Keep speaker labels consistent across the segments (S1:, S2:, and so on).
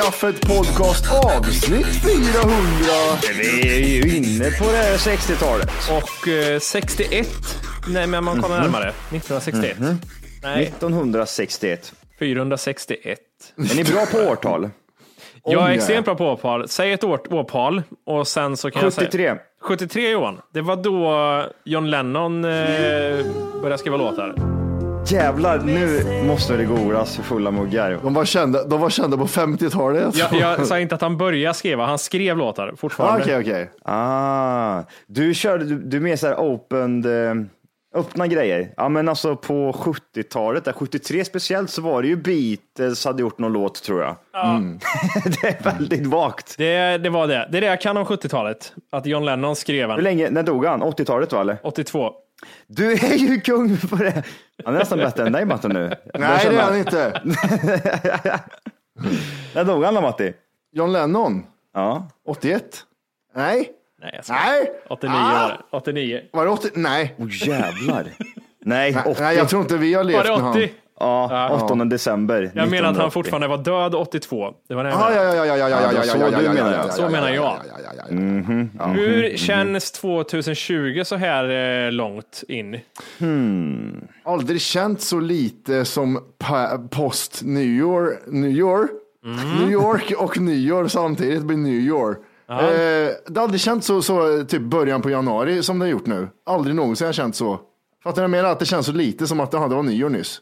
S1: Kaffet podcast avsnitt 400.
S2: Vi är ju inne på det här 60-talet.
S3: Och eh, 61, nej men man kollar närmare, 1961. Nej,
S2: 1961.
S3: 461.
S2: Är ni bra på årtal?
S3: Jag är extremt bra på årtal. Säg ett år, årtal och sen så kan jag säga...
S2: 73.
S3: 73 Johan. Det var då John Lennon eh, började skriva låtar.
S2: Jävlar, nu måste det googlas för fulla muggar.
S1: De var kända, de var kända på 50-talet.
S3: Jag, jag sa inte att han började skriva, han skrev låtar
S1: Ah,
S3: fortfarande.
S1: Okej, okej.
S2: Ah, du körde, du, du är mer så här open, eh, öppna grejer. Ja, men alltså på 70-talet, där 73 speciellt, så var det ju Beatles hade gjort någon låt tror jag. Mm. det är väldigt vagt.
S3: Det, det var det. Det är det jag kan om 70-talet. Att John Lennon skrev
S2: Hur
S3: den.
S2: länge, när dog han? 80-talet va eller?
S3: 82.
S2: Du är ju kung på det. Han är nästan bättre än dig Matte nu.
S1: Nej, det är han inte.
S2: När dog han då Matti?
S1: John Lennon,
S2: Ja.
S1: 81? Nej.
S3: Nej, jag ska.
S1: Nej.
S3: 89
S1: Ah.
S3: var det. 89.
S1: Var det 80? Nej.
S2: Åh jävlar. Nej, 80.
S1: Nej, jag tror inte vi har levt
S3: Var det
S1: med han.
S3: 80?
S2: Ja, 8 december.
S3: Jag menar att han
S2: 1980.
S3: fortfarande var död 82. Det var det jag
S1: Ah, ja, ja, ja, ja, ja,
S2: Ja, så
S1: ja,
S2: du
S1: ja, ja,
S2: menar.
S1: ja, ja,
S3: Så menar
S1: ja,
S3: jag.
S1: ja, ja, ja, ja, ja.
S3: Hur känns 2020 så här eh, långt in?
S1: Aldrig känt så lite som post New York, New York,
S3: Mm.
S1: New York och nyår samtidigt blir New York. Eh, det har aldrig känts så, så typ början på januari som det har gjort nu. Aldrig någonsin har jag känt så. Fattar du vad jag menar? Att det känns så lite som att det hade var nyår nyss.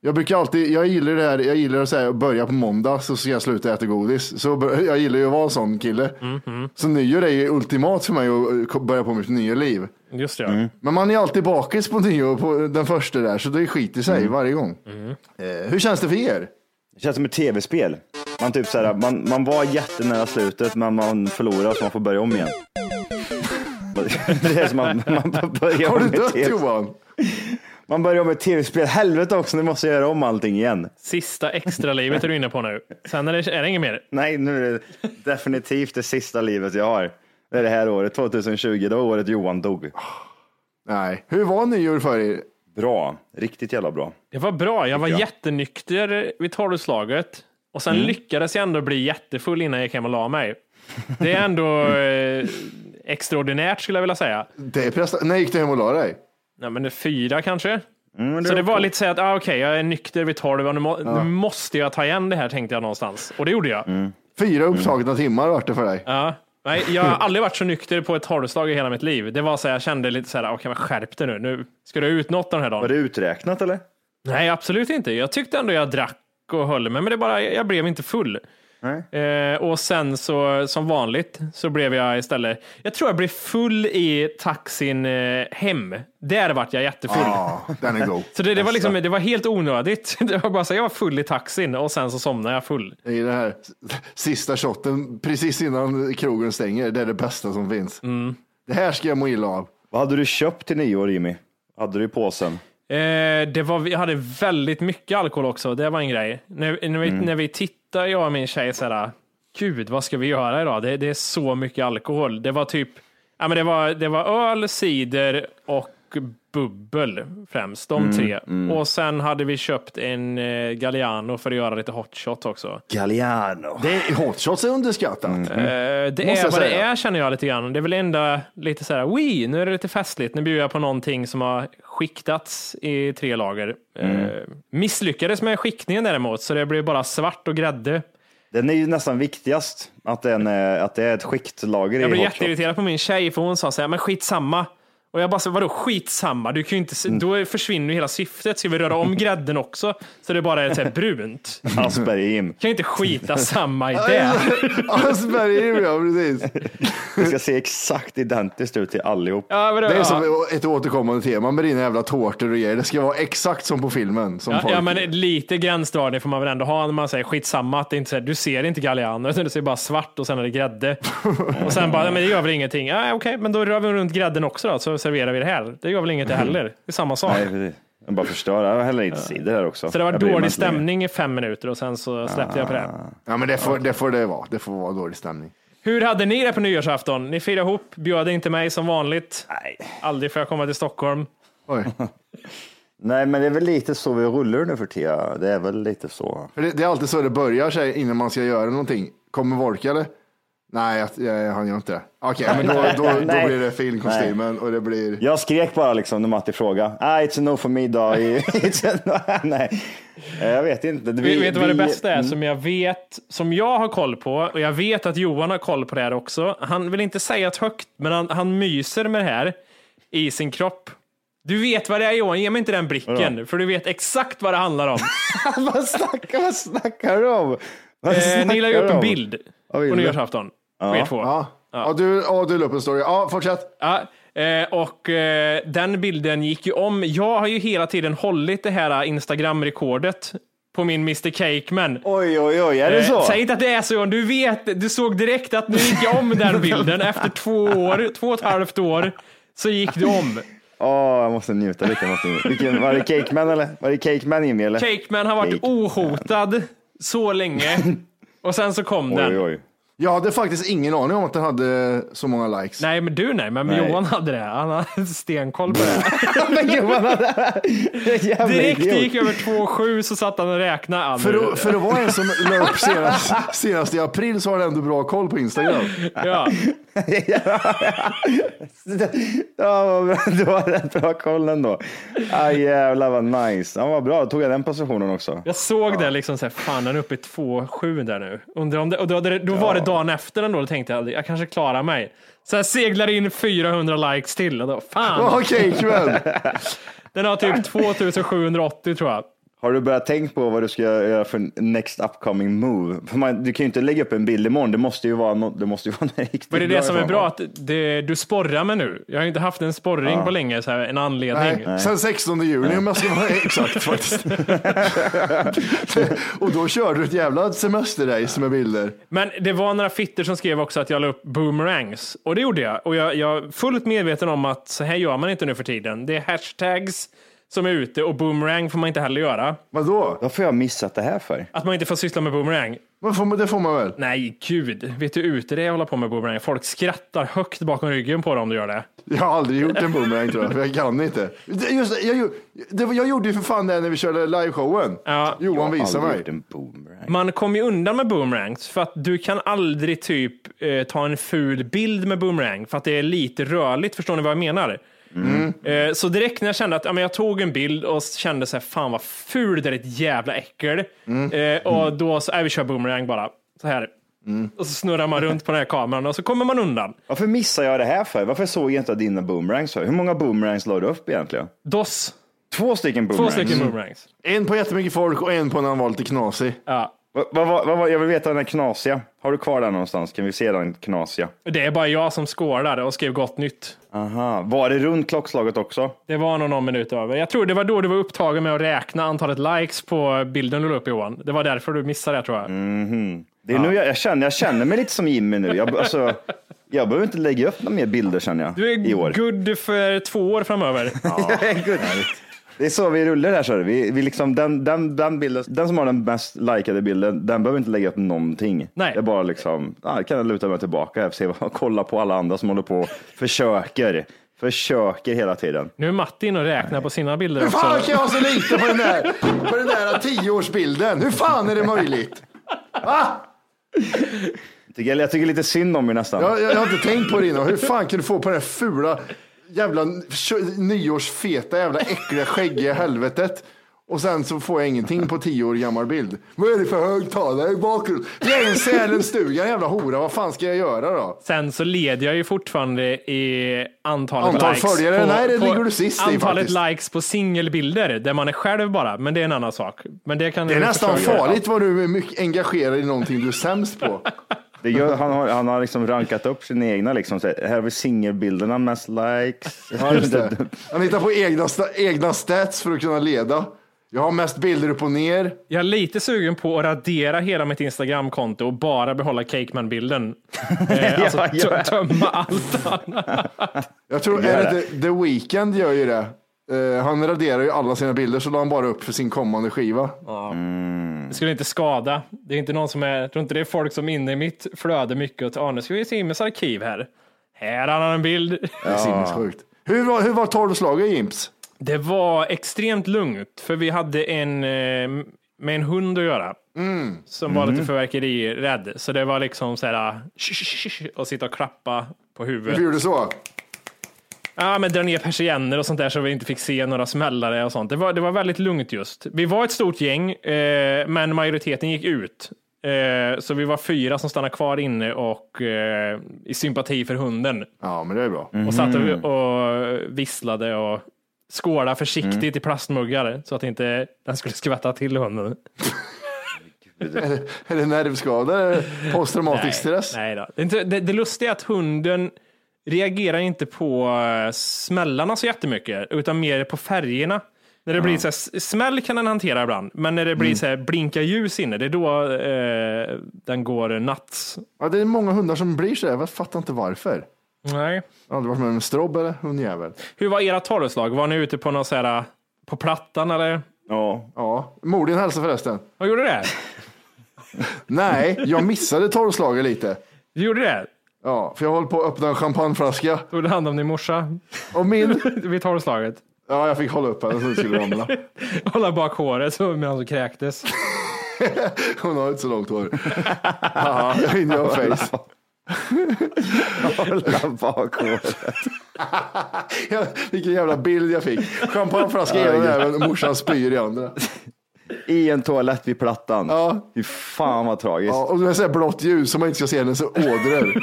S1: Jag brukar alltid, jag gillar det här, jag gillar att säga, börja på måndag så ska jag sluta äta godis. Så jag gillar ju att vara en sån kille. Så nyår är ju ultimat för mig att börja på mitt nya liv.
S3: Just det, ja.
S1: Men man är alltid bakis på nyår på den första där, så det skiter sig varje gång. Eh, hur känns det för er?
S2: Det känns som ett tv-spel. Man, typ så här, man, man var jättenära slutet men man förlorar så man får börja om igen. Det är som man, man börjar
S1: Har du dött. Johan?
S2: Man börjar om med ett tv-spel. Helvete också, nu måste jag göra om allting igen.
S3: Sista extra livet är du inne på nu. Sen är det, är det inget mer.
S2: Nej, nu är det definitivt det sista livet jag har. Det är det här året, 2020. Det var året Johan dog.
S1: Nej. Hur var nyår för er?
S2: Bra, riktigt jävla bra.
S3: Det var bra. Jag var jättenykter vid tolvslaget. Och sen lyckades jag ändå bli jättefull innan jag gick hem och la mig. Det är ändå eh, extraordinärt skulle jag vilja säga.
S1: Det är presta- När gick du hem och la dig?
S3: Nej, men det är fyra kanske.
S2: Mm,
S3: Så det var lite så att, ah, okej, jag är nykter vid tolv nu, må, nu måste jag ta igen det här tänkte jag någonstans. Och det gjorde jag.
S1: Fyra upptagna timmar vart det för dig.
S3: Ja. Nej, jag har aldrig varit så nykter på ett tolvslag i hela mitt liv. Det var så här, jag kände lite så här, okej men skärp dig nu. Nu ska du ut något den här
S2: Var
S3: dagen.
S2: det uträknat eller?
S3: Nej, absolut inte. Jag tyckte ändå jag drack och höll mig, men det bara, jag blev inte full. Eh, och sen så som vanligt så blev jag istället, jag tror jag blev full i taxin eh, hem. Där vart jag jättefull.
S1: Ja, den är god.
S3: Så det, det, var liksom, det var helt onödigt. Det var bara så, jag var full i taxin och sen så somnade jag full.
S1: I det här sista shotten precis innan krogen stänger, det är det bästa som finns.
S3: Mm.
S1: Det här ska jag må illa av.
S2: Vad hade du köpt till nyår Jimmy? Hade du i påsen?
S3: Eh, det var, jag hade väldigt mycket alkohol också, det var en grej. När, när, vi, när vi tittade, jag och min tjej, såhär, gud vad ska vi göra idag? Det, det är så mycket alkohol. Det var typ, ja men det var, det var öl, cider och bubbel främst, de tre. Och sen hade vi köpt en eh, Galliano för att göra lite hot shot också.
S2: Galliano.
S1: Det är, underskattat.
S3: Eh, det
S1: Måste
S3: är
S1: jag
S3: vad det
S1: säga.
S3: är känner jag lite grann. Det är väl enda lite så här, oui, nu är det lite festligt. Nu bjuder jag på någonting som har skiktats i tre lager.
S1: Mm.
S3: Eh, misslyckades med skiktningen däremot, så det blev bara svart och grädde.
S2: Den är ju nästan viktigast, att, den är, att det är ett skiktlager
S3: Jag
S2: i
S3: blev
S2: hot shot.
S3: jätteirriterad på min tjej, för hon sa så här, men skitsamma. Och jag bara, så, vadå skitsamma? Du kan ju inte,
S1: Mm.
S3: då försvinner ju hela syftet. Ska vi röra om grädden också? Så det bara är så här brunt.
S2: Aspergim.
S3: Kan ju inte skita samma i det.
S1: Asperger, ja precis.
S2: Det ska se exakt identiskt ut till allihop.
S3: Ja, vadå?
S1: Det är
S3: Ja.
S1: som ett återkommande tema med dina jävla tårtor och grejer. Det ska vara exakt som på filmen. Som
S3: Ja,
S1: folk.
S3: ja, men lite gränsdragning får man väl ändå ha när man säger skitsamma. Att det inte, så här, du ser inte Galliano, utan du ser bara svart och sen är det grädde. och sen bara, men det gör väl ingenting. Ja, Okej, men då rör vi runt grädden också då, så serverar vi det här. Det gör väl inget det heller. Det är samma sak.
S2: Nej, precis. Jag bara förstör. Jag häller lite cider här också.
S3: Så det var
S2: Jag
S3: dålig
S2: inte
S3: stämning i fem minuter och sen så släppte jag på det.
S1: Ja, men det får, det får det vara. Det får vara dålig stämning.
S3: Hur hade ni det på nyårsafton? Ni firade ihop, bjöd inte mig som vanligt.
S2: Nej.
S3: Aldrig får jag komma till Stockholm.
S1: Oj.
S2: Nej, men det är väl lite så vi rullar nu för tiden. Det är väl lite så.
S1: För det, det är alltid så det börjar sig innan man ska göra någonting. Kommer Volke eller? Nej, jag, jag, han gör inte det. Okej, men då, då, då
S2: Nej.
S1: blir det filmkostymen och det blir...
S2: Jag skrek bara liksom när Matti frågade. Ah, it's a no for me då. No. Nej, Eh, jag vet inte.
S3: Vi, vet du vad det
S2: vi- Mm.
S3: bästa är som jag vet, som jag har koll på och jag vet att Johan har koll på det här också. Han vill inte säga det högt, men han, han myser med det här i sin kropp. Du vet vad det är Johan, ge mig inte den blicken, för du vet exakt vad det handlar om.
S2: vad, snackar, vad snackar du om? Vad
S3: Eh, ni la ju upp en bild på
S2: du?
S3: nyårsafton. På er två.
S1: Ja, ja. du, ja, du la upp en story. Ja, fortsätt.
S3: Ja, eh, och eh, den bilden gick ju om. Jag har ju hela tiden hållit det här Instagram-rekordet på min Mr Cakeman.
S2: Oj, oj, oj, är det så?
S3: Eh, Säg inte att det är så, du vet, du såg direkt att nu gick jag om den bilden efter två år, två och ett halvt år, så gick det om.
S2: Åh, jag måste njuta lite. Måste njuta. Vilken, var det Cakeman eller? Var det Cakeman Jimmy eller?
S3: Cakeman har varit
S2: Cake.
S3: ohotad så länge och sen så kom den.
S2: Oj, oj.
S1: Jag hade faktiskt ingen aning om att den hade så många likes.
S3: Nej, men du nej, men
S2: Nej.
S3: Johan hade det. Han hade stenkoll på det.
S2: Men Johan hade... Jävla
S3: Direkt det
S2: idiot.
S3: gick över 2,7 så satt han och räknade. Ah,
S1: För, att, för att vara en som la upp senast, senast i april så har du ändå bra koll på Instagram.
S3: Ja.
S2: Ja. Du har rätt bra koll ändå. Ah, jävlar vad nice. Ja, vad bra, då tog jag den positionen också.
S3: Jag såg det liksom såhär, fan den är uppe i 2,7 där nu. Undrar om det, och då, då var det dagen efter ändå, då tänkte jag, jag kanske klarar mig. Så jag seglar in 400 likes till och då, fan.
S1: Okej, kväll.
S3: Den har typ 2780 tror jag.
S2: Har du börjat tänka på vad du ska göra för next upcoming move? För man, du kan ju inte lägga upp en bild imorgon. Det måste ju vara något, det måste ju vara något riktigt
S3: Men det är det som är bra, att det, du sporrar mig nu. Jag har inte haft en sporring på länge, så här, en anledning.
S1: Nej, sen 16 juni om jag ska vara exakt faktiskt. och då körde du ett jävla semesterrace med bilder.
S3: Men det var några fitter som skrev också att jag la upp boomerangs. Och det gjorde jag. Och jag, jag är fullt medveten om att så här gör man inte nu för tiden. Det är hashtags som är ute och boomerang får man inte heller göra.
S1: Vadå?
S2: Vad får jag missat det här för?
S3: Att man inte får syssla med boomerang.
S1: Men får man- Det får man väl?
S3: Nej, gud. Vet du hur ute det är att hålla på med boomerang? Folk skrattar högt bakom ryggen på dem om du gör det.
S1: Jag har aldrig gjort en boomerang tror jag, för jag kan inte. Det- Just, det, jag, gjorde- det, var- jag gjorde ju för fan det när vi körde liveshowen.
S3: Ja.
S1: Johan
S2: Jag har
S1: visade
S2: aldrig
S1: mig.
S2: gjort en boomerang.
S3: Man kommer ju undan med boomerangs för att du kan aldrig typ eh, ta en ful bild med boomerang för att det är lite rörligt. Förstår ni vad jag menar? Eh, så direkt när jag kände att ja, men jag tog en bild och kände så här, fan vad ful det är ett jävla äckel. Eh, och då så, äh, vi kör boomerang bara. Så här. Och så snurrar man runt på den här kameran och så kommer man undan.
S2: Varför missar jag det här för? Varför såg jag inte dina boomerangs? för? Hur många boomerangs la du upp egentligen?
S3: Dos.
S2: Två stycken
S3: Två
S2: boomerangs.
S3: stycken boomerangs.
S1: En på jättemycket folk och en på när han var lite knasig.
S3: Ja.
S2: Vad, vad, vad, jag vill veta den här knasiga. Har du kvar den någonstans? Kan vi se den knasiga?
S3: Det är bara jag som skålade och skrev gott nytt.
S2: Aha. Var det runt klockslaget också?
S3: Det var nog någon minut över. Jag tror det var då du var upptagen med att räkna antalet likes på bilden du la upp Johan. Det var därför du missade det tror jag.
S2: Det är nu jag, jag, känner, jag känner mig lite som Jimmy nu. Jag, alltså, jag behöver inte lägga upp några mer bilder känner jag.
S3: Du
S2: i år.
S3: är good för två år framöver.
S2: Jag är good. Det är så vi rullar här. Så vi, vi liksom, den, den, den, bilden, den som har den mest likade bilden, den behöver inte lägga upp någonting.
S3: Nej.
S2: Det är bara liksom, ah, kan jag luta mig tillbaka och se, kolla på alla andra som håller på och försöker. Försöker hela tiden.
S3: Nu är Matti inne och räknar på sina bilder
S1: Hur fan
S3: också.
S1: kan jag ha så lite på den där, på den där tioårsbilden? Hur fan är det möjligt? Va?
S2: Tycker, jag tycker lite synd om er nästan.
S1: Jag, jag, jag har inte tänkt på det innan. Hur fan kan du få på den här fula jävla nyårsfeta jävla äckliga skäggiga helvetet? Och sen så får jag ingenting på tio år gammal bild. Vad är det för högtalare i bakgrunden? Det är en Sälenstuga, en jävla hora. Vad fan ska jag göra då?
S3: Sen så leder jag ju fortfarande i antalet
S1: Antal
S3: likes.
S1: följare? Nej, det ligger du sist i
S3: Antalet
S1: faktiskt.
S3: likes på singelbilder där man är själv bara. Men det är en annan sak. Men det, kan
S1: Det är nästan farligt vad du är mycket engagerad i någonting du är sämst på.
S2: Det gör, han, har, han har liksom rankat upp sina egna, liksom, så här, har vi singelbilderna, mest likes.
S1: Ja, just det. Han hittar på egna, egna stats för att kunna leda. Jag har mest bilder upp och ner.
S3: Jag är lite sugen på att radera hela mitt Instagramkonto och bara behålla Cakeman-bilden. Eh, alltså
S2: Ja, ja.
S3: tö- tömma allt annat.
S1: Jag tror är
S2: det.
S1: det The, The Weeknd gör ju det. Eh, han raderar ju alla sina bilder så la han bara upp för sin kommande skiva.
S3: Det skulle inte skada. Det är inte någon som är, jag tror inte det är folk som är inne i mitt flöde mycket och tar, "Ah, nu ska vi se Immes arkiv här. Här har han en bild.
S1: Det är sinnessjukt. Hur var, hur var tolvslaget Jimps?
S3: Det var extremt lugnt, för vi hade en eh, med en hund att göra. Som var lite förverkerirädd. Så det var liksom så här, och sitta och klappa på
S1: Hur
S3: huvudet.
S1: gjorde du så?
S3: Ja, men dra ner persienner och sånt där så vi inte fick se några smällare och sånt. Det var, det var väldigt lugnt just. Vi var ett stort gäng, eh, men majoriteten gick ut. Eh, så vi var fyra som stannade kvar inne och eh, i sympati för hunden.
S1: Ja, men det är bra.
S3: Och satt och, och visslade och skålade försiktigt i plastmuggar så att inte den skulle skvätta till hunden.
S1: Är det nervskada? Är det Posttraumatisk stress?
S3: Nej då. Det, det, det lustiga är att hunden reagerar inte på eh, smällarna så jättemycket, utan mer på färgerna. När det blir så här, smäll kan den hantera ibland, men när det blir så här, blinka ljus inne, det är då eh, den går nuts.
S1: Ja, det är många hundar som blir så. Jag fattar inte varför.
S3: Nej.
S1: Jag har aldrig varit med om en strobb eller hundjävel.
S3: Hur var era tolvslag? Var ni ute på någon så här, på plattan eller?
S2: Ja.
S1: Ja, mor din hälsa förresten.
S3: Vad gjorde det?
S1: Nej, jag missade tolvslaget lite.
S3: Du gjorde det?
S1: Ja, för jag håller på att öppna en champagneflaska.
S3: Tog du hand om din morsa
S1: Och min...
S3: vid tolvslaget?
S1: Ja, jag fick hålla upp henne så det skulle ramla.
S3: Hålla bak håret så medan du kräktes.
S1: Hon har inte så långt hår. Haha, in your face.
S2: Hålla bakhåret.
S1: Ja, Vilken jävla bild jag fick. Champagneflaska i ena näven och morsan spyr i andra.
S2: I en toalett vid plattan.
S1: Ja.
S2: Fy fan vad tragiskt.
S1: Ja,
S2: Ja.
S1: och det är så här blått ljus så man inte ska se hennes ådror.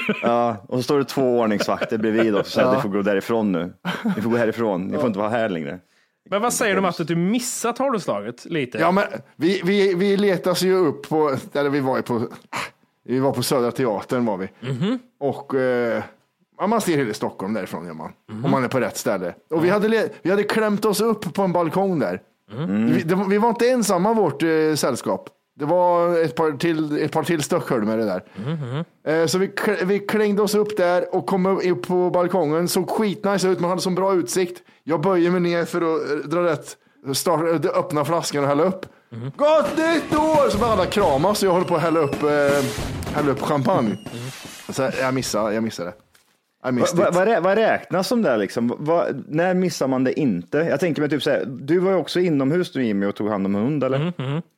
S2: Och så står det två ordningsvakter bredvid och säger att ni får gå därifrån nu. Ni får gå härifrån. Ni får inte vara här längre.
S3: Men vad säger du om att du missat tolvslaget lite?
S1: Ja, men vi, vi, vi letas ju upp på, eller vi var ju på, vi var på Södra Teatern var vi. Och eh, ja, man ser hela Stockholm därifrån gör man. Om man är på rätt ställe. Och vi hade, vi hade klämt oss upp på en balkong där. Vi, det, var- vi var inte ensamma vårt eh, sällskap. Det var ett par till, ett par till Stockholm med det där. Eh, Så vi, vi klängde oss upp där och kom upp på balkongen. Såg skitnice ut, man hade så bra utsikt. Jag böjer mig ner för att eh, dra rätt, start, eh, öppna flaskan och hälla upp. Gott nytt år! Så började alla kramas och jag håller på att hälla upp, eh, hälla upp champagne. Så jag missade, jag missade. I
S2: Vad va, vad räknas som det liksom? Vad- när missar man det inte? Jag tänker mig typ så här, du var ju också inomhus du Jimmy och tog hand om hund eller?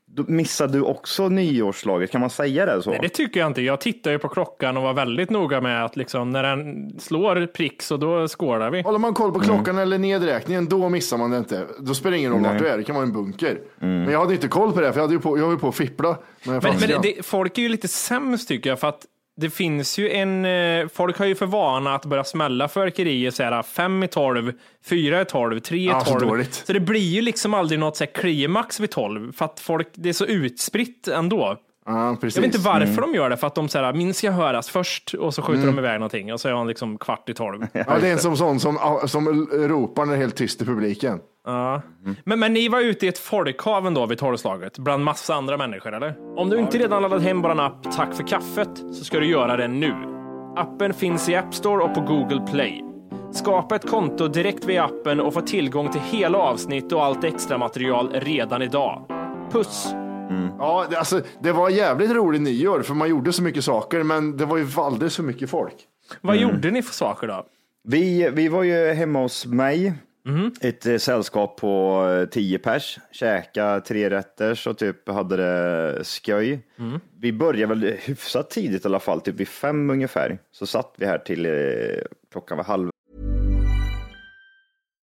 S2: Då missade du också nyårslaget, kan man säga det så?
S3: Nej, det tycker jag inte. Jag tittar ju på klockan och var väldigt noga med att liksom, när den slår prick så då skålar vi.
S1: Håller man koll på klockan eller nedräkningen, då missar man det inte. Då spelar det ingen roll vart du är, det kan vara en bunker. Men jag hade inte koll på det, för jag, hade ju på, jag var ju på att fippla
S3: Men, men det, folk är ju lite sämst tycker jag, för att det finns ju en, eh, folk har ju för vana att börja smälla fyrverkerier så här fem i tolv, fyra i tolv, tre i
S1: Ja, så
S3: tolv. Så det blir ju liksom aldrig något så här klimax vid tolv, för att folk, det är så utspritt ändå.
S1: Ja, precis.
S3: Jag vet inte varför
S1: Mm.
S3: de gör det, för att de säger minst ska höras först och så skjuter de iväg någonting och så är han liksom kvart i tolv.
S1: Ja, det är en som, sån som, som ropar när det är helt tyst i publiken.
S3: Ja. Men, men ni var ute i ett folkhav ändå vid tolvslaget, bland massa andra människor, eller? Om du inte redan laddat hem vår app Tack för kaffet så ska du göra det nu. Appen finns i App Store och på Google Play. Skapa ett konto direkt via appen och få tillgång till hela avsnitt och allt extra material redan idag. Puss!
S1: Ja, det, alltså, det var jävligt roligt nyår för man gjorde så mycket saker, men det var ju alldeles för mycket folk.
S3: Vad gjorde ni för saker då?
S2: Vi, vi var ju hemma hos mig, ett eh, sällskap på eh, 10 pers, käka tre rätters och typ hade det skoj. Vi började väl hyfsat tidigt i alla fall, typ vid fem ungefär. Så satt vi här till eh, klockan var halv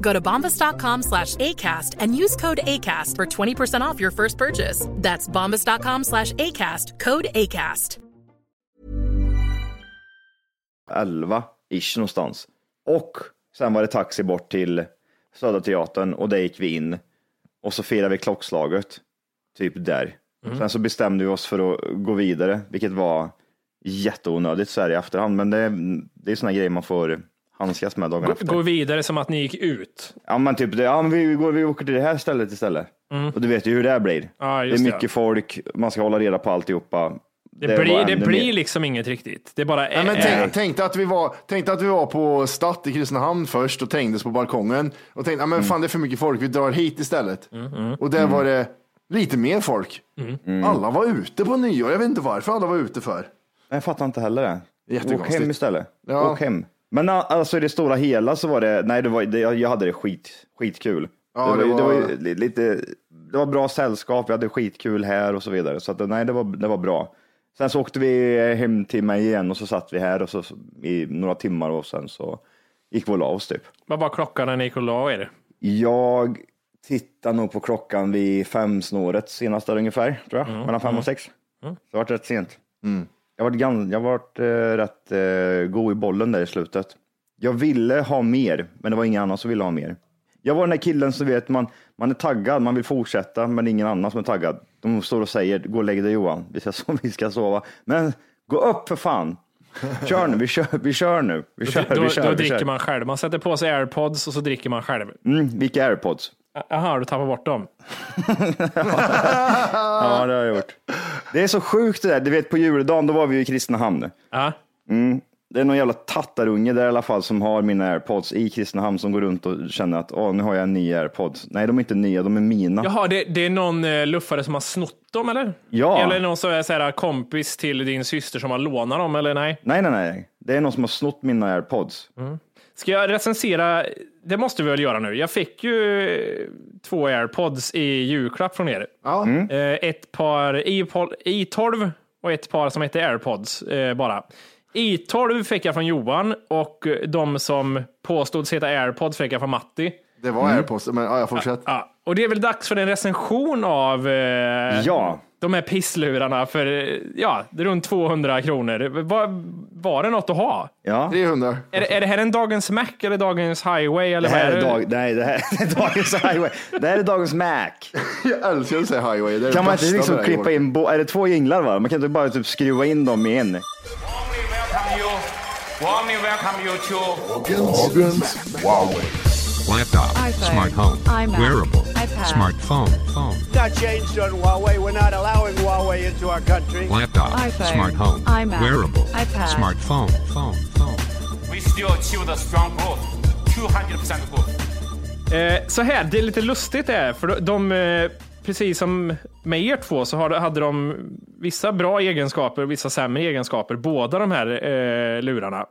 S4: Go to bombas.com slash ACAST and use code ACAST for 20% off your first purchase. That's bombas.com slash ACAST, code ACAST.
S2: 11-ish någonstans. Och sen var det taxi bort till Södra Teatern och där gick vi in. Och så firade vi klockslaget. Typ där. Sen så bestämde vi oss för att gå vidare, vilket var jätteonödigt så här i efterhand. Men det, det är sådana grejer man får handskas med dagen efter.
S3: Gå vidare som att ni gick ut.
S2: Ja men typ, det, ja, men vi, går, vi åker till det här stället istället. Och du vet ju hur det här blir.
S3: Ja,
S2: det är
S3: just det.
S2: mycket folk, man ska hålla reda på alltihopa.
S3: Det,
S2: var
S3: blir, det blir liksom inget riktigt. Det är bara
S1: Ja, men
S3: är-
S1: tänk, tänkte, att vi var, tänkte att vi var på Statt i Kristinehamn först och trängdes på balkongen. Och tänkte, ja, men fan det är för mycket folk, vi drar hit istället. Och där var det lite mer folk. Alla var ute på nyår, jag vet inte varför alla var ute för.
S2: Jag fattar inte heller det. Åk hem istället.
S1: Ja.
S2: Åk hem. Men a- alltså i det stora hela så var det, nej det var, det, jag hade det skit, skitkul.
S1: Ja,
S2: det,
S1: det
S2: var, det var
S1: var-
S2: ju li- lite, det var bra sällskap, vi hade skitkul här och så vidare. Så att, nej, det var, det var bra. Sen så åkte vi hem till mig igen och så satt vi här och så, i några timmar och sen så gick vi och la oss typ.
S3: Vad var klockan när ni gick och la er?
S2: Jag tittar nog på klockan vid fem snåret senast där ungefär, tror jag. Mellan fem och sex. Så det var rätt sent. Jag var, gan- jag var eh, rätt eh, god i bollen där i slutet. Jag ville ha mer, men det var ingen annan som ville ha mer. Jag var den där killen som vet, man, man är taggad, man vill fortsätta, men det är ingen annan som är taggad. De står och säger, gå och lägg dig Johan, vi ska, vi ska sova. Men gå upp för fan! Kör nu, vi kör, vi kör nu. Vi kör,
S3: då
S2: vi kör,
S3: då
S2: vi
S3: dricker
S2: kör.
S3: man själv. Man sätter på sig airpods och så dricker man själv.
S2: Mm, vilka airpods?
S3: Jaha, du tappar bort dem.
S2: Ja, det har jag gjort. Det är så sjukt det där. Du vet på juldagen, då var vi ju i Kristinehamn.
S3: Ja.
S2: Det är någon jävla tattarunge där i alla fall som har mina airpods i Kristinehamn som går runt och känner att åh, nu har jag en ny airpods. Nej, de är inte nya, de är mina.
S3: Jaha, det, det är någon eh, luffare som har snott dem eller?
S2: Ja.
S3: Eller någon som är så här, kompis till din syster som har lånat dem eller nej?
S2: Nej, nej, nej. Det är någon som har snott mina airpods.
S3: Ska jag recensera? Det måste vi väl göra nu. Jag fick ju eh, två airpods i julklapp från er.
S1: Ja.
S3: Eh, Ett par iPod- i12 och ett par som heter airpods eh, bara. I12 fick jag från Johan och de som påstods heta airpods fick jag från Matti.
S1: Det var airpods, men ja, jag fortsätter.
S3: Ja, och det är väl dags för en recension av eh,
S2: Ja.
S3: De här pisslurarna för eh, ja, det är runt 200 kronor. Var, var det något att ha?
S2: Ja.
S1: 300.
S3: Är, det- är det här en dagens Mac eller dagens Highway? Eller
S2: Det här är,
S3: det?
S2: dag, nej, det här är dagens highway. Det här är dagens Mac.
S1: Jag älskar att säga highway. Det är
S2: Kan
S1: det
S2: man inte liksom klippa in, bo- är det två jinglar va? Man kan inte bara typ skruva in dem i en.
S5: Laptop, smart home, wearable, Smartphone. Phone.
S6: Not changed on Huawei. We're not allowing Huawei into our country.
S5: Laptop.
S6: iPhone.
S5: Smart home.
S6: iMac.
S5: Wearable.
S6: iPad.
S5: Smartphone. Phone. Phone.
S7: We still achieve the strong growth, 200% growth.
S3: Eh, så här, det är lite lustigt det här, för de, eh, precis som med er två så hade de vissa bra egenskaper och vissa sämre egenskaper, båda de här eh, lurarna.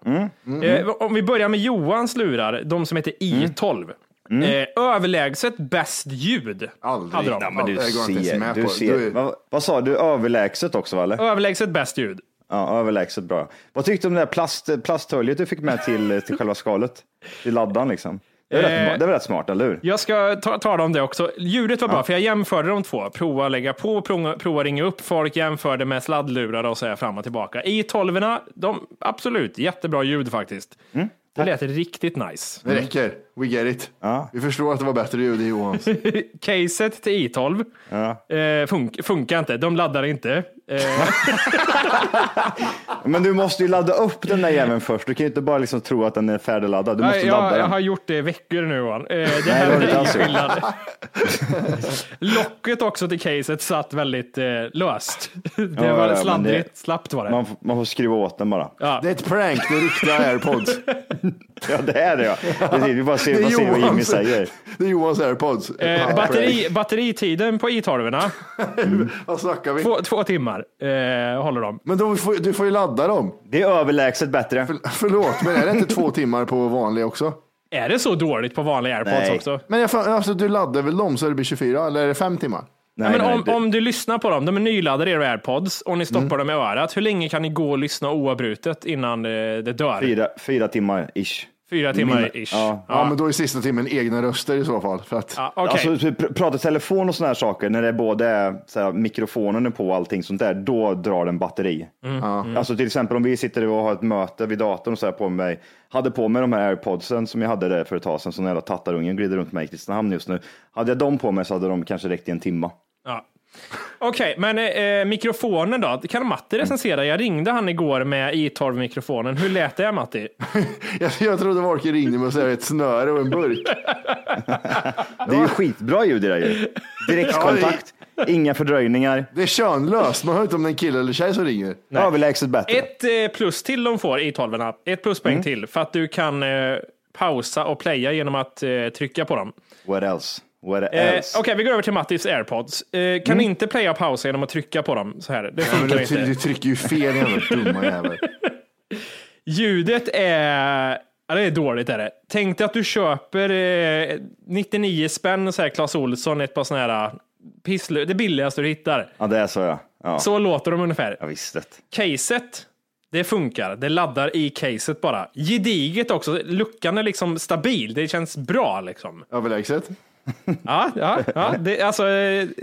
S3: Eh, om vi börjar med Johans lurar, de som heter i12. Eh, överlägset bäst ljud hade de.
S2: Ja, men du ser, du ser.
S1: du-
S2: Vad, vad sa du? Överlägset också, va, eller?
S3: Överlägset bäst ljud.
S2: Ja, överlägset bra. Vad tyckte du om det där plast, plasthöljet du fick med till, till själva skalet? Till laddan liksom. Det är,
S3: Eh.
S2: rätt, det är rätt smart, eller hur?
S3: Jag ska ta, tala om det också. Ljudet var bra, för jag jämförde de två. Prova lägga på, prova, prova ringa upp. Folk jämförde med sladdlurar och så här fram och tillbaka. I 12 de absolut jättebra ljud faktiskt. Det lät riktigt nice.
S1: Det räcker. We get it. Vi förstår att det var bättre ljud i Johans.
S3: Caset till i12 eh, fun funkar inte. De laddar inte. Eh,
S2: Men du måste ju ladda upp den där jäveln först. Du kan ju inte bara liksom tro att den är färdigladdad. Du måste
S3: jag,
S2: ladda
S3: jag
S2: den.
S3: har gjort det i veckor nu. Johan. Eh, det
S2: Nej,
S3: här är
S2: inte
S3: ingen skillnad. Locket också till caset satt väldigt eh, löst. Det
S2: Ja, ja,
S3: var
S2: men
S3: sladdrigt,
S2: det-
S3: slappt var det.
S2: Man, får- man får skruva åt den bara.
S3: Ja.
S1: Det är ett prank, det är riktiga airpods.
S2: Ja, det är det ja. Precis, vi bara ser, bara ser vad Jimmy säger.
S1: Det är Johans airpods.
S3: Eh, batteri, batteritiden på i12
S1: prank. Vad snackar vi?
S3: två, två timmar eh, håller de.
S1: Men då får, du får ju ladda dem.
S2: Det är överlägset bättre.
S1: Förlåt, men är det inte två timmar på vanlig också?
S3: Är det så dåligt på vanliga airpods
S2: Nej.
S3: också?
S1: Men jag, alltså, du laddar väl dem så det blir 24 eller är det fem timmar?
S2: Nej,
S3: men
S2: nej,
S3: om,
S2: det-
S3: om du lyssnar på dem, de är nyladdade era airpods och ni stoppar
S2: Mm.
S3: dem i örat. Hur länge kan ni gå och lyssna oavbrutet innan det, det dör?
S2: Fyra, fyra timmar ish.
S3: Fyra timmar ish.
S2: ja.
S1: Ja, men då är sista timmen egna röster i så fall. För att,
S3: Ja, okej.
S2: Alltså, så pr- prata telefon och sådana här saker, när det både är så här, mikrofonen är på och allting sånt där, då drar den batteri.
S3: Mm.
S2: Alltså till exempel om vi sitter och har ett möte vid datorn och så här på mig, hade på mig de här airpodsen som jag hade där för ett tag sedan, som jävla tattarungen glider runt mig i Kristinehamn just nu. Hade jag dem på mig så hade de kanske räckt i en timma.
S3: Ja. Okej, men eh, mikrofonen då? Kan Matti recensera? Jag ringde han igår med i12-mikrofonen. Hur lät det Matti?
S1: jag, jag trodde Wolke ringde med ett snöre och en burk.
S2: Det är ju skitbra ljud i det där ju. Direktkontakt, inga fördröjningar,
S1: Det är könlöst, man hör inte om det är en kille eller tjej som ringer.
S2: överlägset bättre.
S3: Ett eh, plus till de får i 12 Ett pluspoäng
S2: Mm.
S3: till för att du kan eh, pausa och playa genom att eh, trycka på dem.
S2: What else? What
S3: Eh? Okej, vi går över till Mattis airpods. Eh, kan inte playa och pausa genom att trycka på dem så här? Det
S1: Mm. Ja,
S3: funkar
S1: du,
S3: inte.
S1: du trycker ju fel jävla dumma jävel.
S3: Ljudet är... Ja, det är dåligt är det. Tänk dig att du köper eh, 99 spänn så här Clas Ohlson, ett par sådana här eh, pisslu, det billigaste du hittar.
S2: Ja, det är så ja. ja.
S3: Så låter de ungefär.
S2: Jag visste det.
S3: Caset, det funkar. Det laddar i caset bara. Gediget också. Luckan är liksom stabil. Det känns bra liksom.
S1: Överlägset.
S3: Ja, ja, ja. Det, alltså,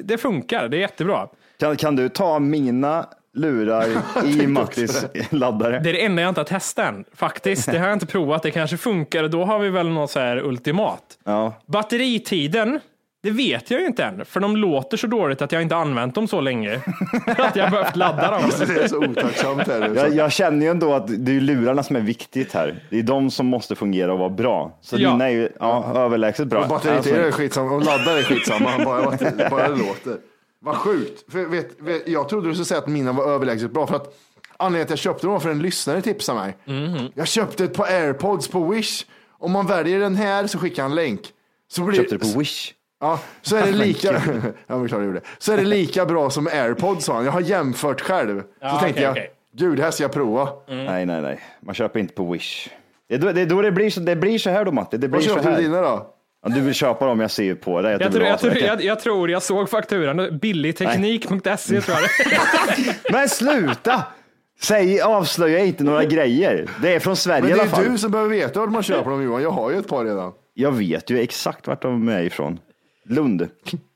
S3: det funkar. Det är jättebra.
S2: Kan, kan du ta mina lurar i Mattis laddare?
S3: Det är det enda jag inte har testat än, faktiskt. Det har jag inte provat. Det kanske funkar. Då har vi väl något så här ultimat.
S2: Ja.
S3: Batteritiden, det vet jag ju inte än. För de låter så dåligt att jag inte använt dem så länge. att jag behövt ladda dem.
S1: Det är så otacksamt. Här, nu.
S2: Jag, jag känner ju ändå att det är lurarna som är viktigt här. Det är de som måste fungera och vara bra. Så
S3: Ja.
S2: dina är ju ja, överlägset bra.
S1: Och batteritid är
S2: Alltså,
S1: skitsamma och laddar är skitsamma, bara, bara, bara det låter. Vad sjukt. För, vet, vet, jag trodde du skulle säga att mina var överlägset bra för att anledningen till att jag köpte dem var för en lyssnare tipsade mig.
S3: Mhm.
S1: Jag köpte ett par airpods på Wish. Om man väljer den här så skickar han en länk. Så blir,
S2: köpte du på Wish?
S1: Ja, så är det lika, ja, men klart jag gjorde. det. Så är det lika bra som airpods sa han. Jag har jämfört själv. Så
S3: Ja,
S1: tänkte
S3: okej,
S1: jag,
S3: okej.
S1: gud, det här ska jag prova.
S2: Nej, nej, nej. Man köper inte på Wish. Det är då det, är då det, blir, så, det blir så här då Matti. Det blir
S1: Vad
S2: så
S1: köpte du
S2: här.
S1: dina då?
S2: Ja, du vill köpa dem, jag ser ju på dig att
S3: Jag,
S2: du
S3: tror,
S2: vill ha
S3: jag, tror,
S2: så.
S3: jag, jag tror jag såg fakturan. Billigteknik.se tror jag det
S2: Men sluta! Säg, avslöja inte några grejer. Det är från Sverige
S1: Men
S2: i
S1: det
S2: alla
S1: är
S2: fall.
S1: du som behöver veta vart man köper dem Johan. Jag har ju ett par redan.
S2: Jag vet ju exakt vart de är ifrån. Lund.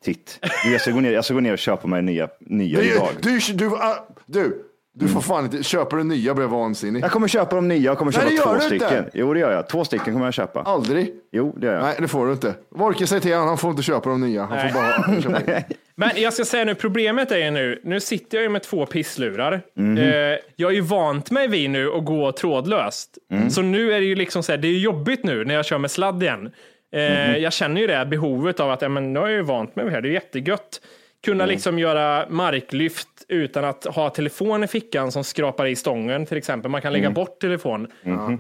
S2: Titt. Du, jag, ska gå ner, jag ska gå ner och köpa mig nya, nya
S1: Du,
S2: idag.
S1: du, du, ah, du, du får fan inte, köper du nya blir jag vansinnig.
S2: Jag kommer köpa de nya, jag kommer
S1: Nej,
S2: köpa
S1: det gör
S2: två
S1: du inte.
S2: stycken. Jo, det gör jag. Två stycken kommer jag köpa.
S1: Aldrig.
S2: Jo, det gör jag.
S1: Nej, det får du inte. Vorke säger till honom, han får inte köpa de nya. Han
S3: Nej.
S1: får bara köpa
S3: Men jag ska säga nu, problemet är ju nu, nu sitter jag ju med två pisslurar. Eh, jag är ju vant mig vid nu att gå trådlöst.
S1: Mm.
S3: Så nu är det ju liksom så här, det är jobbigt nu när jag kör med sladd igen. Eh, Jag känner ju det, behovet av att ja, men, nu har jag ju vant mig vid det här, det är jättegött. Kunna liksom göra marklyft utan att ha telefon i fickan som skrapar i stången till exempel. Man kan lägga bort telefon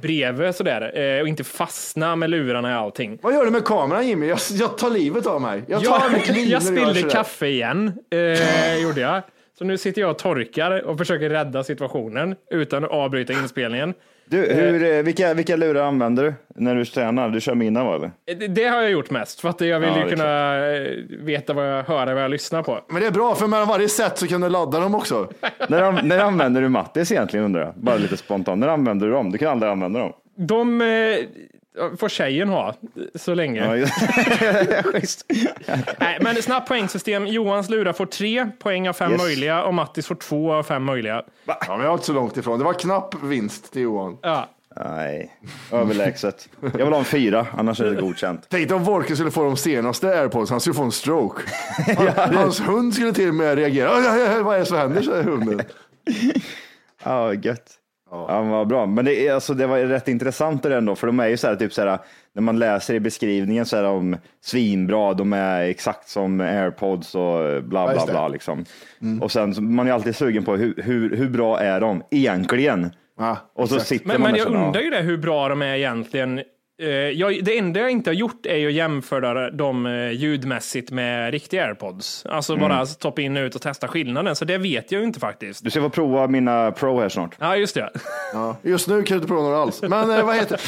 S3: bredvid sådär eh, och inte fastna med lurarna i allting.
S1: Vad gör du med kameran Jimmy? Jag, jag tar livet av mig. Jag tar
S3: Jag, jag spillde
S1: sådär.
S3: kaffe igen, eh, gjorde jag. Så nu sitter jag och torkar och försöker rädda situationen utan att avbryta inspelningen.
S2: Du, hur, eh, vilka, vilka lurar använder du när du tränar? Du kör mina va? Eller?
S3: Eh, Det, det har jag gjort mest, för att jag vill
S2: Ja,
S3: ju kunna eh, veta vad jag hör, vad jag lyssnar på.
S1: Men det är bra, för med varje sätt så kan du ladda dem också.
S2: när, när använder du Mattis egentligen undrar jag? Bara lite spontant. När använder du dem? Du kan aldrig använda dem.
S3: De eh, får tjejen ha, så länge.
S2: Ja, just-
S3: Nej, men snabbt poängsystem. Johans lurar får tre poäng av fem
S1: Yes.
S3: möjliga och Mattis får två av fem möjliga.
S1: Ja, men jag var inte så långt ifrån. Det var knapp vinst till Johan.
S3: Ja.
S2: Nej, överlägset. Jag vill ha en fyra, annars är det godkänt.
S1: Tänk om Wolke skulle få de senaste airpods, han skulle få en stroke. Han, Hans hund skulle till och med reagera. "Aj, aj, aj, Vad är det som händer? säger hunden.
S2: Ja, gött. Ja, men vad bra. Men det, är, alltså, det var rätt intressant det ändå, för de är ju så här, typ så här, när man läser i beskrivningen så är de svinbra, de är exakt som airpods och bla
S1: Ja,
S2: bla bla. Liksom. Och sen, man är alltid sugen på hur, hur, hur bra är de egentligen? och så
S1: exakt.
S2: sitter
S3: Men,
S2: man
S3: men jag
S2: ja.
S3: undrar ju det, hur bra de är egentligen. Eh, Jag, det enda jag inte har gjort är att jämföra dem eh, ljudmässigt med riktiga airpods. Alltså
S2: Mm.
S3: bara stoppa in och ut och testa skillnaden. Så det vet jag ju inte faktiskt.
S2: Du ska få prova mina Pro här snart.
S3: Ja, just det.
S1: Ja, just nu kan du inte prova några alls. Men eh, vad heter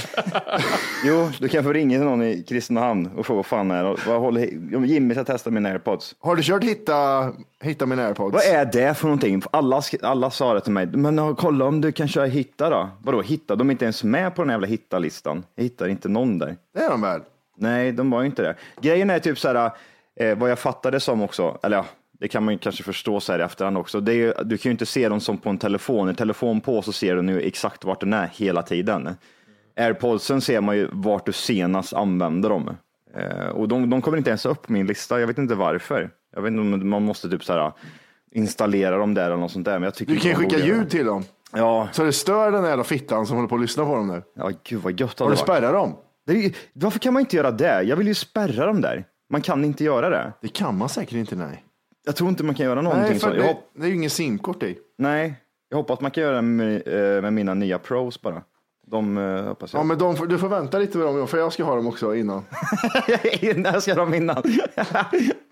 S2: Jo, du kan få ringa till någon i Kristinehamn och fråga vad fan är det? Vad håller, Jimmy ska testa mina airpods.
S1: Har du kört hitta, hitta min airpods?
S2: Vad är det för någonting? Alla, alla sa det till mig. Men kolla om du kan köra hitta då. Vadå hitta? De är inte ens med på den jävla hitta-listan. Jag hittar inte någon där.
S1: Det är de väl?
S2: Nej, de var ju inte det. Grejen är typ så här, eh, vad jag fattade som också, eller ja, det kan man ju kanske förstå så här i efterhand också. Det är ju, du kan ju inte se dem som på en telefon. En telefon på så ser du nu exakt vart den är hela tiden. Airpodsen ser man ju vart du senast använder dem. Eh, och de, de kommer inte ens upp på min lista. Jag vet inte varför. Jag vet inte om man måste typ så här installera dem där eller något sånt där. Men jag tycker
S1: Du
S2: inte
S1: kan skicka ljud till dem.
S2: Ja.
S1: Så det stör den jävla fittan som håller på att lyssna på dem nu.
S2: Ja, gud vad gött
S1: Har du spärrat dem?
S2: Det är, varför kan man inte göra det? Jag vill ju spärra dem där. Man kan inte göra det.
S1: Det kan man säkert inte, nej.
S2: Jag tror inte man kan göra någonting
S1: Nej, för
S2: så.
S1: Det,
S2: hopp,
S1: det är ju ingen simkort i.
S2: nej, jag hoppas att man kan göra det med, eh, med mina nya pros bara. De eh, hoppas jag.
S1: Ja, men de, du får vänta lite med dem, för jag ska ha dem också innan.
S2: jag ska dem innan.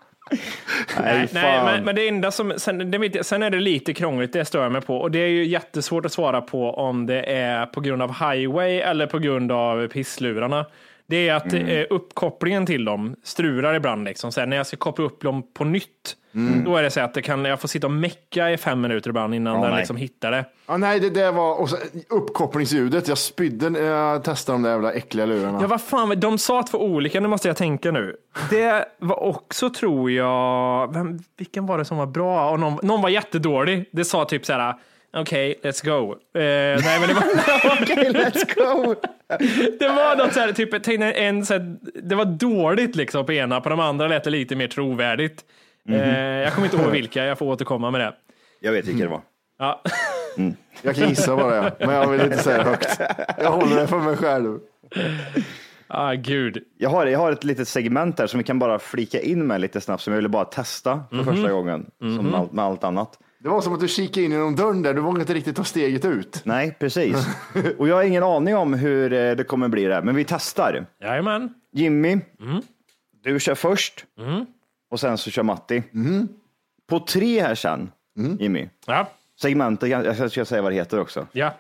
S3: Nej, nej men, men det enda som, sen, det sen är det lite krångligt, det stör jag mig på. Och det är ju jättesvårt att svara på om det är på grund av highway eller på grund av pisslurarna. Det är att
S2: Mm.
S3: eh, uppkopplingen till dem strular ibland. Liksom. Så här, när jag ska koppla upp dem på nytt,
S1: Mm.
S3: då är det så att det kan, jag får sitta och mecka i fem minuter ibland innan
S1: Ja,
S3: den
S1: nej.
S3: liksom hittar det.
S1: Ja, nej, det, det var och så, uppkopplingsljudet. Jag spydde när jag testade de där jävla äckliga lurarna.
S3: Ja, vad fan, de sa två olika, nu måste jag tänka nu. Det var också, tror jag, vem, vilken var det som var bra? Och någon, någon var jättedålig. Det sa typ så här, okej, let's go. Eh, nej, men det var...
S2: Okej, let's go.
S3: det var något så här, typ, jag en, så här, det var dåligt liksom på ena, på de andra lät det lite mer trovärdigt. Eh, jag kommer inte ihåg vilka, jag får återkomma med det.
S2: Jag vet vilka det var.
S3: Ja.
S1: Jag kan gissa bara, ja. men jag vill inte säga det högt. Jag håller det för mig själv.
S3: Ah, gud.
S2: Jag har, jag har ett litet segment här som vi kan bara flika in med lite snabbt som jag ville bara testa för
S1: Mhm.
S2: första gången. Som
S1: Mhm.
S2: allt, med allt annat.
S1: Det var som att du kikade in genom dörren där. Du vågade inte riktigt ta steget ut.
S2: Nej, precis. Och jag har ingen aning om hur eh, det kommer bli det, men vi testar.
S3: Jajamän.
S2: Jimmy,
S1: Mm.
S2: du kör först och sen så kör Matti.
S1: Mm.
S2: På tre här sen, Jimmy.
S3: Ja.
S2: Segmentet, jag jag ska säga vad det heter också.
S3: Ja.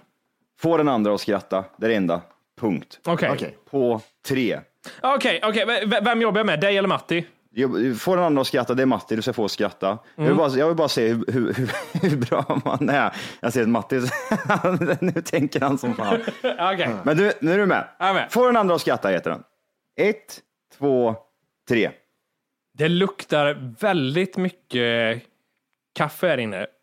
S2: Få den andra att skratta, det är det enda. Punkt.
S3: Okej.
S2: På tre.
S3: Okej, okej. V- vem jobbar jag med? Dig eller Matti?
S2: Jag- Få den andra att skratta, det är Matti, du ska få skratta. Jag,
S3: Mm.
S2: vill bara, jag vill bara se hur, hur, hur, hur bra man är. Jag ser att Matti, nu tänker han som fan.
S3: Okej.
S2: Men du, nu är du med.
S3: Jag är med.
S2: Få den andra att skratta heter den. Ett, två, tre.
S3: Det luktar väldigt mycket kaffe här inne.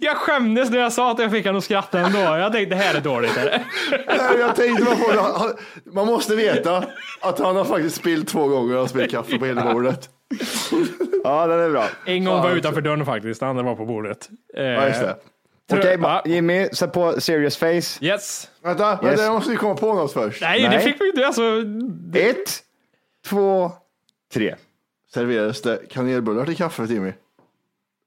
S3: jag skämdes när jag sa att jag fick honom att skratta ändå. Jag tänkte det här är dåligt. Eller?
S1: Nej, Jag tänkte bara på det. Man måste veta att han har faktiskt spillt två gånger och spillt kaffe på hela bordet.
S2: Ja, den är bra.
S3: En gång var utanför dörren faktiskt, den andra var på bordet. Eh,
S1: Ja, just det.
S2: Okej, Ma- Jimmy, sätt på serious face.
S3: Yes.
S1: Vänta, vänta, jag måste ju komma på något först.
S3: Nej, det fick vi inte. Alltså,
S2: Ett, två, tre.
S1: Serverades det kanelbullar till kaffet, Jimmy?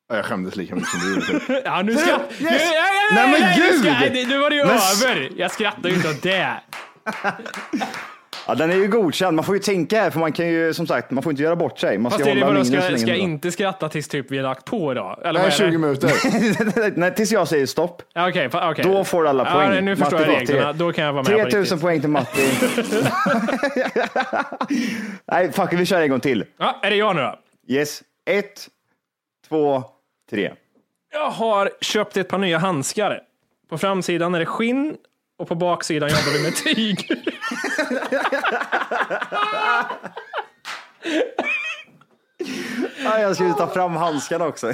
S1: Ja, jag skämdes lika mycket som du gjorde.
S3: ja, nu ska...
S1: Yes!
S3: Nu, nej, nej,
S2: Nej, men
S3: nej, nu ska-
S2: gud!
S3: nej, Nu var det ju
S2: Men-
S3: över. Jag skrattar ju inte åt det.
S2: Ja, den är ju godkänd. Man får ju tänka här, för man kan ju som sagt, man får inte göra bort sig. Man ska
S3: Fast
S2: hålla
S3: ska, ska jag inte skratta tills typ vi har lagt på då? Eller
S1: Nej,
S3: vad är
S1: 20
S3: det?
S1: minuter.
S2: Nej, tills jag säger stopp.
S3: Ja, fa- okej.
S2: Då får alla
S3: Ja,
S2: poäng.
S3: nu förstår
S2: Matti
S3: jag reglerna.
S2: tre.
S3: Då kan jag vara med på
S2: 3000
S3: riktigt.
S2: poäng till Matti. Nej, fuck vi kör en gång till.
S3: Ja, är det jag nu då?
S2: Yes. Ett, två, tre.
S3: Jag har köpt ett par nya handskar. På framsidan är det skinn och på baksidan jobbar vi med tyg.
S2: Ja, jag skulle ta fram handskarna också.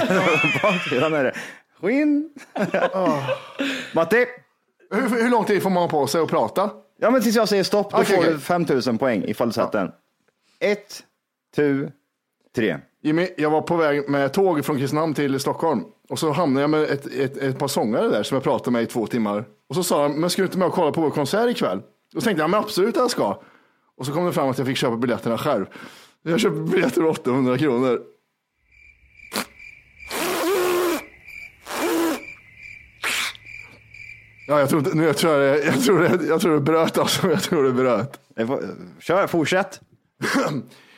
S2: Baksidan är det skinn. Matti?
S1: Hur, hur lång tid får man på sig att prata?
S2: Ja, men tills jag säger stopp, då
S1: Okej,
S2: får
S1: okej.
S2: du 5000 poäng ifall du sätter den. Ett, tu, tre.
S1: Jimmy, jag var på väg med tåg från Kristinehamn till Stockholm och så hamnade jag med ett, ett, ett par sångare där som jag pratade med i två timmar. Och så sa de, men ska du inte med och kolla på vår konsert ikväll? Då tänkte jag, men absolut jag ska. Och så kom det fram att jag fick köpa biljetterna själv. Jag köpte biljetter för 800 kronor. Ja, jag tror, inte- nu, jag, tror det, jag, tror det, jag tror det bröt alltså. Jag tror det bröt.
S2: Kör, fortsätt.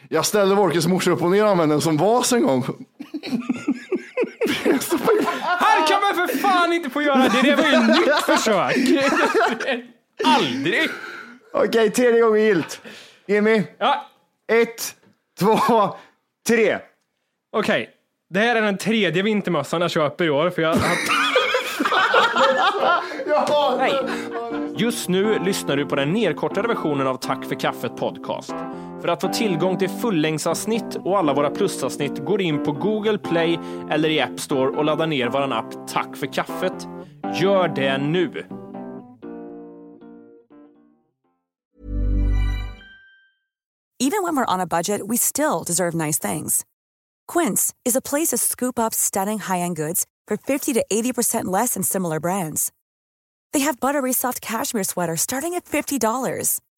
S1: Jag ställde Wolkes morsa upp och ner och använde den som vas en gång.
S3: Här kan man för fan inte få göra det. Det var ju ett nytt försök. Aldrig.
S2: Okej, tredje gången gilt. Jimmy,
S3: Ja,
S2: ett, två, tre.
S3: okej. Det här är den tredje vintermössan jag köper i år. För jag, Nej. Just nu lyssnar du på den nedkortade versionen av Tack för kaffet podcast. För att få tillgång till fullängdsavsnitt och alla våra plusavsnitt går in på Google Play eller i App Store och laddar ner vår app Tack för kaffet. Gör det nu!
S8: Even when we're on a budget, we still deserve nice things. Quince is a place to scoop up stunning high-end goods for 50 to 80% less than similar brands. They have buttery soft cashmere sweaters starting at $50,